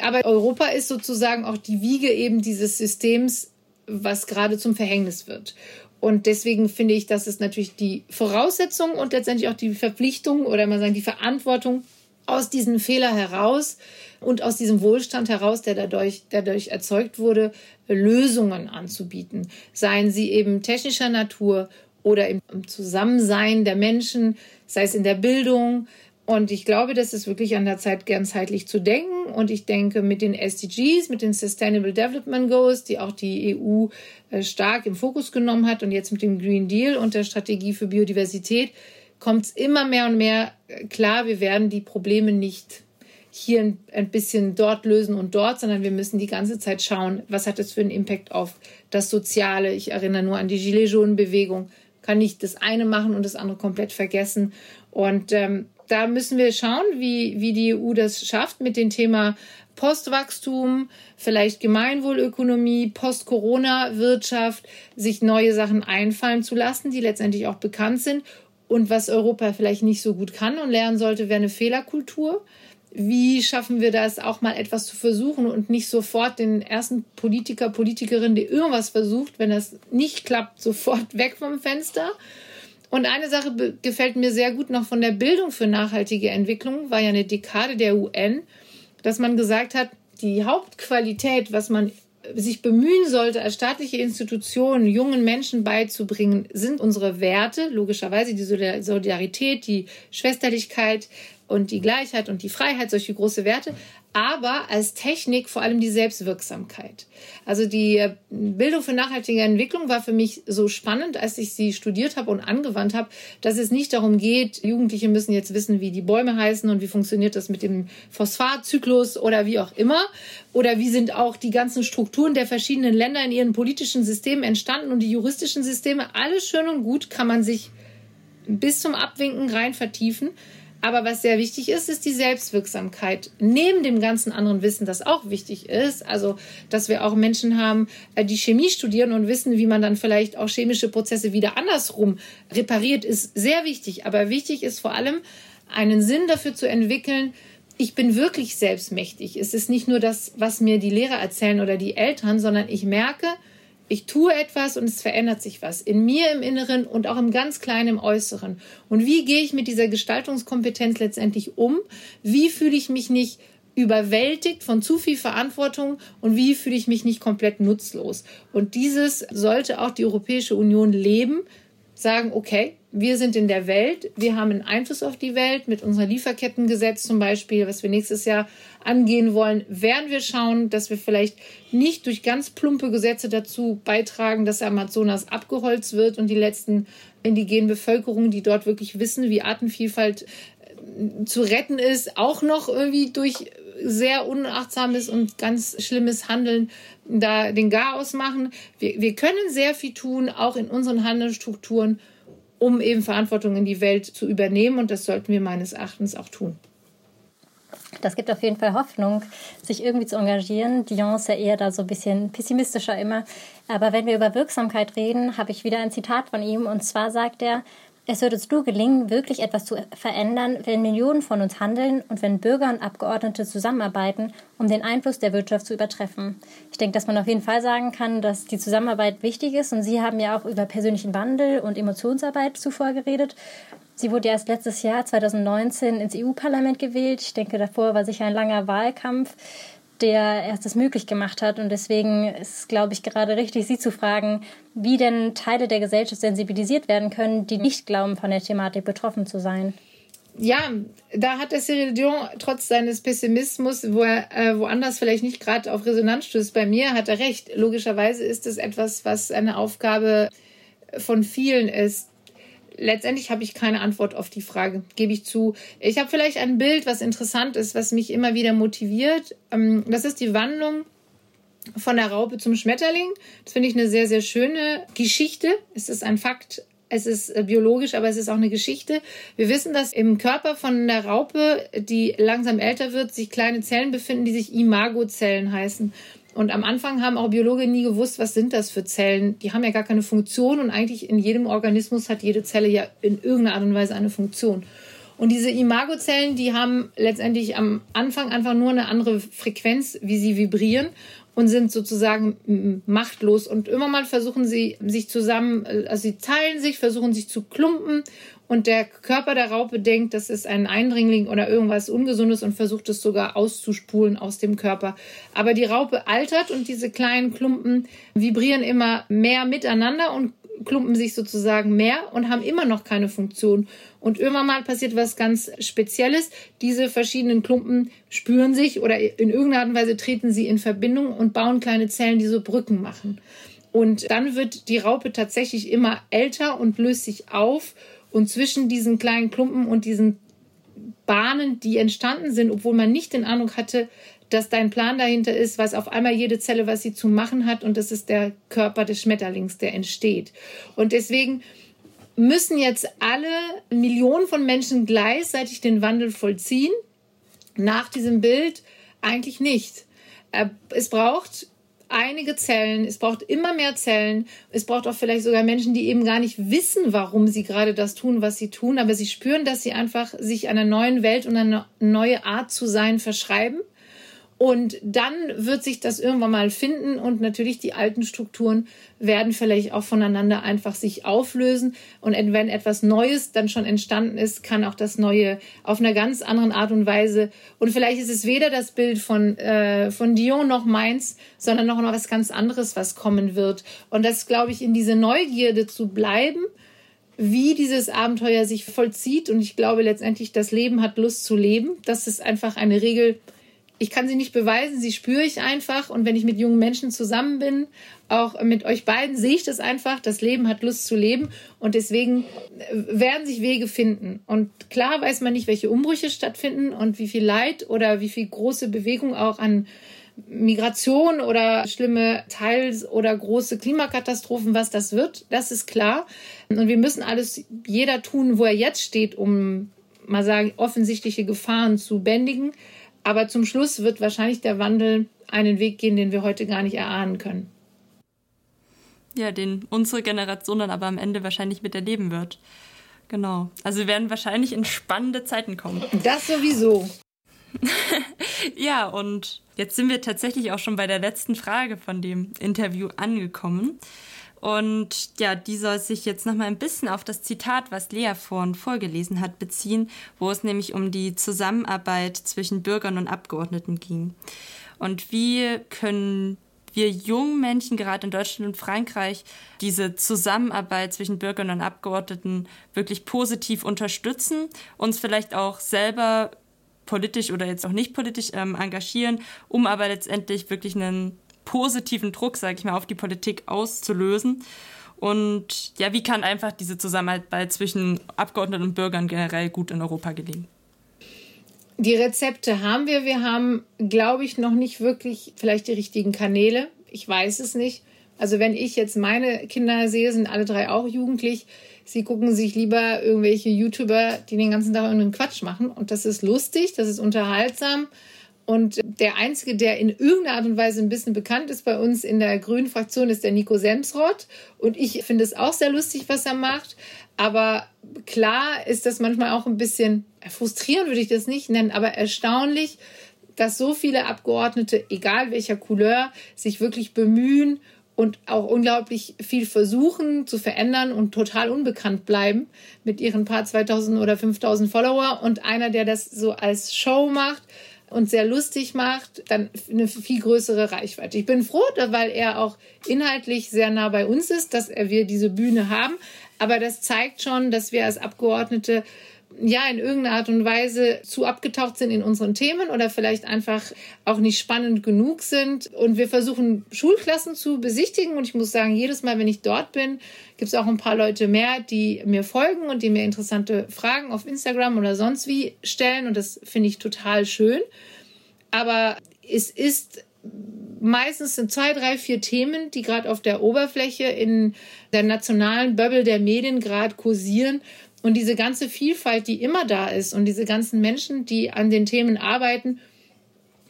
Aber Europa ist sozusagen auch die Wiege eben dieses Systems, was gerade zum Verhängnis wird. Und deswegen finde ich, dass es natürlich die Voraussetzung und letztendlich auch die Verpflichtung oder man sagen die Verantwortung aus diesem Fehler heraus und aus diesem Wohlstand heraus, der dadurch, dadurch erzeugt wurde, Lösungen anzubieten. Seien sie eben technischer Natur oder im Zusammensein der Menschen, sei es in der Bildung. Und ich glaube, das ist wirklich an der Zeit, ganzheitlich zu denken. Und ich denke, mit den SDGs, mit den Sustainable Development Goals, die auch die EU äh, stark im Fokus genommen hat und jetzt mit dem Green Deal und der Strategie für Biodiversität, kommt es immer mehr und mehr äh, klar, wir werden die Probleme nicht hier ein bisschen dort lösen und dort, sondern wir müssen die ganze Zeit schauen, was hat das für einen Impact auf das Soziale. Ich erinnere nur an die Gilets Jaunes Bewegung. Kann nicht das eine machen und das andere komplett vergessen. Und ähm, da müssen wir schauen, wie, wie die EU das schafft mit dem Thema Postwachstum, vielleicht Gemeinwohlökonomie, Post-Corona-Wirtschaft, sich neue Sachen einfallen zu lassen, die letztendlich auch bekannt sind. Und was Europa vielleicht nicht so gut kann und lernen sollte, wäre eine Fehlerkultur wie schaffen wir das, auch mal etwas zu versuchen und nicht sofort den ersten Politiker, Politikerin, der irgendwas versucht, wenn das nicht klappt, sofort <laughs> weg vom Fenster. Und eine Sache gefällt mir sehr gut noch von der Bildung für nachhaltige Entwicklung, war ja eine Dekade der UN, dass man gesagt hat, die Hauptqualität, was man sich bemühen sollte, als staatliche Institution jungen Menschen beizubringen, sind unsere Werte, logischerweise die Solidarität, die Schwesterlichkeit, und die Gleichheit und die Freiheit, solche große Werte, aber als Technik vor allem die Selbstwirksamkeit. Also die äh, Bildung für nachhaltige Entwicklung war für mich so spannend, als ich sie studiert habe und angewandt habe, dass es nicht darum geht, Jugendliche müssen jetzt wissen, wie die Bäume heißen und wie funktioniert das mit dem Phosphatzyklus oder wie auch immer. Oder wie sind auch die ganzen Strukturen der verschiedenen Länder in ihren politischen Systemen entstanden und die juristischen Systeme. Alles schön und gut kann man sich bis zum Abwinken rein vertiefen. Aber was sehr wichtig ist, ist die Selbstwirksamkeit. Neben dem ganzen anderen Wissen, das auch wichtig ist, also dass wir auch Menschen haben, äh, die Chemie studieren und wissen, wie man dann vielleicht auch chemische Prozesse wieder andersrum repariert, ist sehr wichtig. Aber wichtig ist vor allem, einen Sinn dafür zu entwickeln, ich bin wirklich selbstmächtig. Es ist nicht nur das, was mir die Lehrer erzählen oder die Eltern, sondern ich merke, ich tue etwas und es verändert sich was in mir im Inneren und auch im ganz kleinen im Äußeren. Und wie gehe ich mit dieser Gestaltungskompetenz letztendlich um? Wie fühle ich mich nicht überwältigt von zu viel Verantwortung und wie fühle ich mich nicht komplett nutzlos? Und dieses sollte auch die Europäische Union leben, sagen, okay, wir sind in der Welt, wir haben einen Einfluss auf die Welt mit unserem Lieferkettengesetz zum Beispiel, was wir nächstes Jahr angehen wollen, werden wir schauen, dass wir vielleicht nicht durch ganz plumpe Gesetze dazu beitragen, dass Amazonas abgeholzt wird und die letzten indigenen Bevölkerungen, die dort wirklich wissen, wie Artenvielfalt äh, zu retten ist, auch noch irgendwie durch sehr unachtsames und ganz schlimmes Handeln da den Garaus machen. Wir, wir können sehr viel tun, auch in unseren Handelsstrukturen, um eben Verantwortung in die Welt zu übernehmen. Und das sollten wir meines Erachtens auch tun. Das gibt auf jeden Fall Hoffnung, sich irgendwie zu engagieren. Dion ist ja eher da so ein bisschen pessimistischer immer. Aber wenn wir über Wirksamkeit reden, habe ich wieder ein Zitat von ihm. Und zwar sagt er, es wird uns nur gelingen, wirklich etwas zu verändern, wenn Millionen von uns handeln und wenn Bürger und Abgeordnete zusammenarbeiten, um den Einfluss der Wirtschaft zu übertreffen. Ich denke, dass man auf jeden Fall sagen kann, dass die Zusammenarbeit wichtig ist. Und Sie haben ja auch über persönlichen Wandel und Emotionsarbeit zuvor geredet. Sie wurde erst letztes Jahr, 2019, ins EU-Parlament gewählt. Ich denke, davor war sicher ein langer Wahlkampf der erst das möglich gemacht hat. Und deswegen ist es, glaube ich, gerade richtig, Sie zu fragen, wie denn Teile der Gesellschaft sensibilisiert werden können, die nicht glauben, von der Thematik betroffen zu sein. Ja, da hat der Cyril Dion trotz seines Pessimismus, wo er äh, woanders vielleicht nicht gerade auf Resonanz stößt, bei mir hat er recht. Logischerweise ist es etwas, was eine Aufgabe von vielen ist, letztendlich habe ich keine Antwort auf die Frage, gebe ich zu. Ich habe vielleicht ein Bild, was interessant ist, was mich immer wieder motiviert. Ähm, das ist die Wandlung von der Raupe zum Schmetterling. Das finde ich eine sehr, sehr schöne Geschichte. Es ist ein Fakt, es ist äh, biologisch, aber es ist auch eine Geschichte. Wir wissen, dass im Körper von der Raupe, die langsam älter wird, sich kleine Zellen befinden, die sich Imagozellen heißen. Und am Anfang haben auch Biologen nie gewusst, was sind das für Zellen. Die haben ja gar keine Funktion und eigentlich in jedem Organismus hat jede Zelle ja in irgendeiner Art und Weise eine Funktion. Und diese Imagozellen, die haben letztendlich am Anfang einfach nur eine andere Frequenz, wie sie vibrieren und sind sozusagen machtlos. Und immer mal versuchen sie sich zusammen, äh, also sie teilen sich, versuchen sich zu klumpen und der Körper der Raupe denkt, das ist ein Eindringling oder irgendwas Ungesundes und versucht es sogar auszuspulen aus dem Körper. Aber die Raupe altert und diese kleinen Klumpen vibrieren immer mehr miteinander und klumpen sich sozusagen mehr und haben immer noch keine Funktion. Und irgendwann mal passiert was ganz Spezielles. Diese verschiedenen Klumpen spüren sich oder in irgendeiner Art und Weise treten sie in Verbindung und bauen kleine Zellen, die so Brücken machen. Und dann wird die Raupe tatsächlich immer älter und löst sich auf. Und zwischen diesen kleinen Klumpen und diesen Bahnen, die entstanden sind, obwohl man nicht den Eindruck hatte, dass dein Plan dahinter ist, weiß auf einmal jede Zelle, was sie zu machen hat. Und das ist der Körper des Schmetterlings, der entsteht. Und deswegen müssen jetzt alle Millionen von Menschen gleichzeitig den Wandel vollziehen. Nach diesem Bild eigentlich nicht. Äh, es braucht einige Zellen, es braucht immer mehr Zellen, es braucht auch vielleicht sogar Menschen, die eben gar nicht wissen, warum sie gerade das tun, was sie tun, aber sie spüren, dass sie einfach sich einer neuen Welt und einer neue Art zu sein verschreiben und dann wird sich das irgendwann mal finden und natürlich die alten Strukturen werden vielleicht auch voneinander einfach sich auflösen. Und wenn etwas Neues dann schon entstanden ist, kann auch das Neue auf einer ganz anderen Art und Weise. Und vielleicht ist es weder das Bild von, äh, von Dion noch meins, sondern noch mal was ganz anderes, was kommen wird. Und das, glaube ich, in diese Neugierde zu bleiben, wie dieses Abenteuer sich vollzieht. Und ich glaube letztendlich, das Leben hat Lust zu leben. Das ist einfach eine Regel, ich kann sie nicht beweisen, sie spüre ich einfach. Und wenn ich mit jungen Menschen zusammen bin, auch mit euch beiden, sehe ich das einfach. Das Leben hat Lust zu leben. Und deswegen äh, werden sich Wege finden. Und klar weiß man nicht, welche Umbrüche stattfinden und wie viel Leid oder wie viel große Bewegung auch an Migration oder schlimme Teils- oder große Klimakatastrophen, was das wird, das ist klar. Und wir müssen alles, jeder tun, wo er jetzt steht, um mal sagen, offensichtliche Gefahren zu bändigen. Aber zum Schluss wird wahrscheinlich der Wandel einen Weg gehen, den wir heute gar nicht erahnen können. Ja, den unsere Generation dann aber am Ende wahrscheinlich miterleben wird. Genau. Also wir werden wahrscheinlich in spannende Zeiten kommen. Das sowieso. <laughs> ja, und jetzt sind wir tatsächlich auch schon bei der letzten Frage von dem Interview angekommen. Und ja, die soll sich jetzt noch mal ein bisschen auf das Zitat, was Lea vorhin vorgelesen hat, beziehen, wo es nämlich um die Zusammenarbeit zwischen Bürgern und Abgeordneten ging. Und wie können wir jungen Menschen gerade in Deutschland und Frankreich diese Zusammenarbeit zwischen Bürgern und Abgeordneten wirklich positiv unterstützen, uns vielleicht auch selber politisch oder jetzt auch nicht politisch ähm, engagieren, um aber letztendlich wirklich einen positiven Druck, sage ich mal, auf die Politik auszulösen. Und ja, wie kann einfach diese Zusammenarbeit zwischen Abgeordneten und Bürgern generell gut in Europa gelingen? Die Rezepte haben wir. Wir haben, glaube ich, noch nicht wirklich vielleicht die richtigen Kanäle. Ich weiß es nicht. Also wenn ich jetzt meine Kinder sehe, sind alle drei auch jugendlich. Sie gucken sich lieber irgendwelche YouTuber, die den ganzen Tag irgendeinen Quatsch machen. Und das ist lustig, das ist unterhaltsam. Und der Einzige, der in irgendeiner Art und Weise ein bisschen bekannt ist bei uns in der grünen Fraktion, ist der Nico Semsrott. Und ich finde es auch sehr lustig, was er macht. Aber klar ist das manchmal auch ein bisschen frustrierend, würde ich das nicht nennen, aber erstaunlich, dass so viele Abgeordnete, egal welcher Couleur, sich wirklich bemühen und auch unglaublich viel versuchen zu verändern und total unbekannt bleiben mit ihren paar 2000 oder 5000 Follower. Und einer, der das so als Show macht, und sehr lustig macht, dann eine viel größere Reichweite. Ich bin froh, weil er auch inhaltlich sehr nah bei uns ist, dass wir diese Bühne haben. Aber das zeigt schon, dass wir als Abgeordnete ja in irgendeiner Art und Weise zu abgetaucht sind in unseren Themen oder vielleicht einfach auch nicht spannend genug sind. Und wir versuchen Schulklassen zu besichtigen. Und ich muss sagen, jedes Mal, wenn ich dort bin, gibt es auch ein paar Leute mehr, die mir folgen und die mir interessante Fragen auf Instagram oder sonst wie stellen. Und das finde ich total schön. Aber es ist meistens sind zwei, drei, vier Themen, die gerade auf der Oberfläche in der nationalen Bubble der Medien gerade kursieren und diese ganze Vielfalt, die immer da ist und diese ganzen Menschen, die an den Themen arbeiten,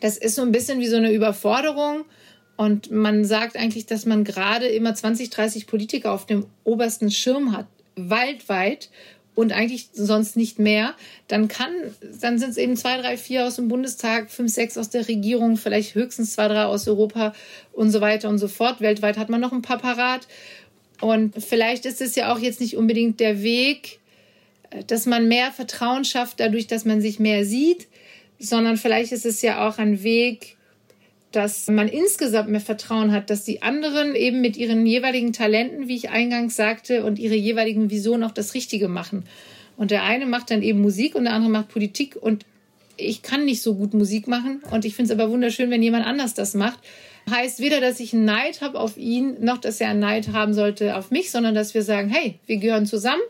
das ist so ein bisschen wie so eine Überforderung. Und man sagt eigentlich, dass man gerade immer 20, 30 Politiker auf dem obersten Schirm hat, weltweit und eigentlich sonst nicht mehr, dann kann, dann sind es eben zwei, drei, vier aus dem Bundestag, fünf, sechs aus der Regierung, vielleicht höchstens zwei, drei aus Europa und so weiter und so fort. Weltweit hat man noch ein paar parat. Und vielleicht ist es ja auch jetzt nicht unbedingt der Weg, dass man mehr Vertrauen schafft dadurch, dass man sich mehr sieht, sondern vielleicht ist es ja auch ein Weg, dass man insgesamt mehr Vertrauen hat, dass die anderen eben mit ihren jeweiligen Talenten, wie ich eingangs sagte, und ihre jeweiligen Visionen auch das Richtige machen. Und der eine macht dann eben Musik und der andere macht Politik und ich kann nicht so gut Musik machen und ich finde es aber wunderschön, wenn jemand anders das macht. Heißt weder, dass ich einen Neid habe auf ihn, noch dass er einen Neid haben sollte auf mich, sondern dass wir sagen, hey, wir gehören zusammen.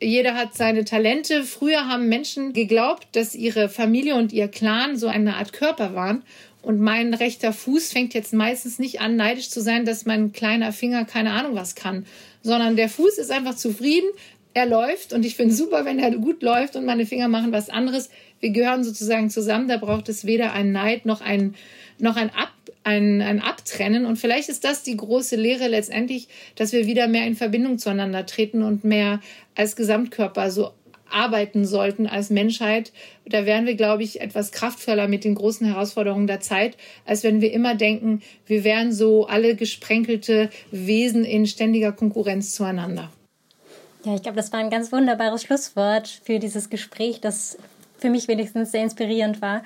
Jeder hat seine Talente. Früher haben Menschen geglaubt, dass ihre Familie und ihr Clan so eine Art Körper waren. Und mein rechter Fuß fängt jetzt meistens nicht an, neidisch zu sein, dass mein kleiner Finger keine Ahnung was kann, sondern der Fuß ist einfach zufrieden, er läuft und ich finde super, wenn er gut läuft und meine Finger machen was anderes. Wir gehören sozusagen zusammen, da braucht es weder einen Neid noch ein, noch ein, Ab, ein, ein Abtrennen. Und vielleicht ist das die große Lehre letztendlich, dass wir wieder mehr in Verbindung zueinander treten und mehr als Gesamtkörper so arbeiten sollten als Menschheit. Da wären wir, glaube ich, etwas kraftvoller mit den großen Herausforderungen der Zeit, als wenn wir immer denken, wir wären so alle gesprenkelte Wesen in ständiger Konkurrenz zueinander. Ja, ich glaube, das war ein ganz wunderbares Schlusswort für dieses Gespräch, das für mich wenigstens sehr inspirierend war.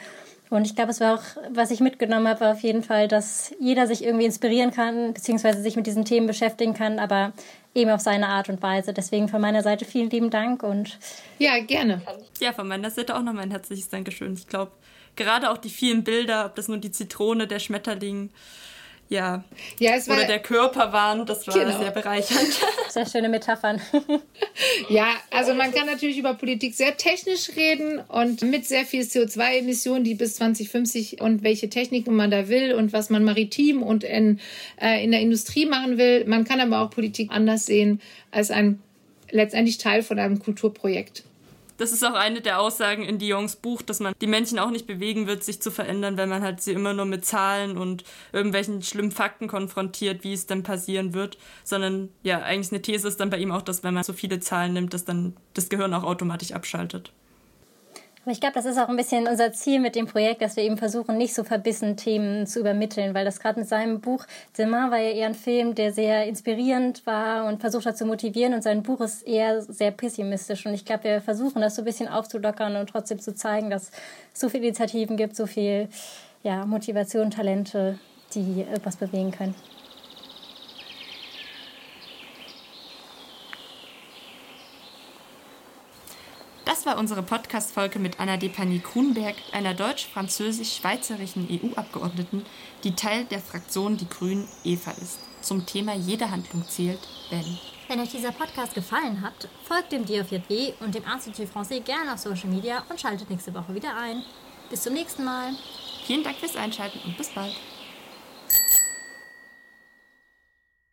Und ich glaube, es war auch, was ich mitgenommen habe, war auf jeden Fall, dass jeder sich irgendwie inspirieren kann, beziehungsweise sich mit diesen Themen beschäftigen kann, aber eben auf seine Art und Weise. Deswegen von meiner Seite vielen lieben Dank und. Ja, gerne. Ja, von meiner Seite auch nochmal ein herzliches Dankeschön. Ich glaube, gerade auch die vielen Bilder, ob das nur die Zitrone, der Schmetterling, ja, ja es war, oder der Körper waren, das war genau. sehr bereichernd. <laughs> Sehr schöne Metaphern. <laughs> ja, also man kann natürlich über Politik sehr technisch reden und mit sehr viel CO2-Emissionen, die bis 2050 und welche Techniken man da will und was man maritim und in, äh, in der Industrie machen will. Man kann aber auch Politik anders sehen als ein letztendlich Teil von einem Kulturprojekt. Das ist auch eine der Aussagen in Diongs Buch, dass man die Menschen auch nicht bewegen wird, sich zu verändern, wenn man halt sie immer nur mit Zahlen und irgendwelchen schlimmen Fakten konfrontiert, wie es dann passieren wird, sondern ja, eigentlich eine These ist dann bei ihm auch, dass wenn man so viele Zahlen nimmt, dass dann das Gehirn auch automatisch abschaltet. Ich glaube, das ist auch ein bisschen unser Ziel mit dem Projekt, dass wir eben versuchen, nicht so verbissen Themen zu übermitteln, weil das gerade mit seinem Buch Zimmer war ja eher ein Film, der sehr inspirierend war und versucht hat zu motivieren und sein Buch ist eher sehr pessimistisch und ich glaube, wir versuchen das so ein bisschen aufzulockern und trotzdem zu zeigen, dass es so viele Initiativen gibt, so viel ja, Motivation, Talente, die etwas bewegen können. War unsere Podcast-Folge mit Anna Depany-Grunberg, einer deutsch-französisch-schweizerischen EU-Abgeordneten, die Teil der Fraktion Die Grünen EVA ist. Zum Thema Jede Handlung zählt, wenn. Wenn euch dieser Podcast gefallen hat, folgt dem DFJW und dem Institut Français gerne auf Social Media und schaltet nächste Woche wieder ein. Bis zum nächsten Mal. Vielen Dank fürs Einschalten und bis bald.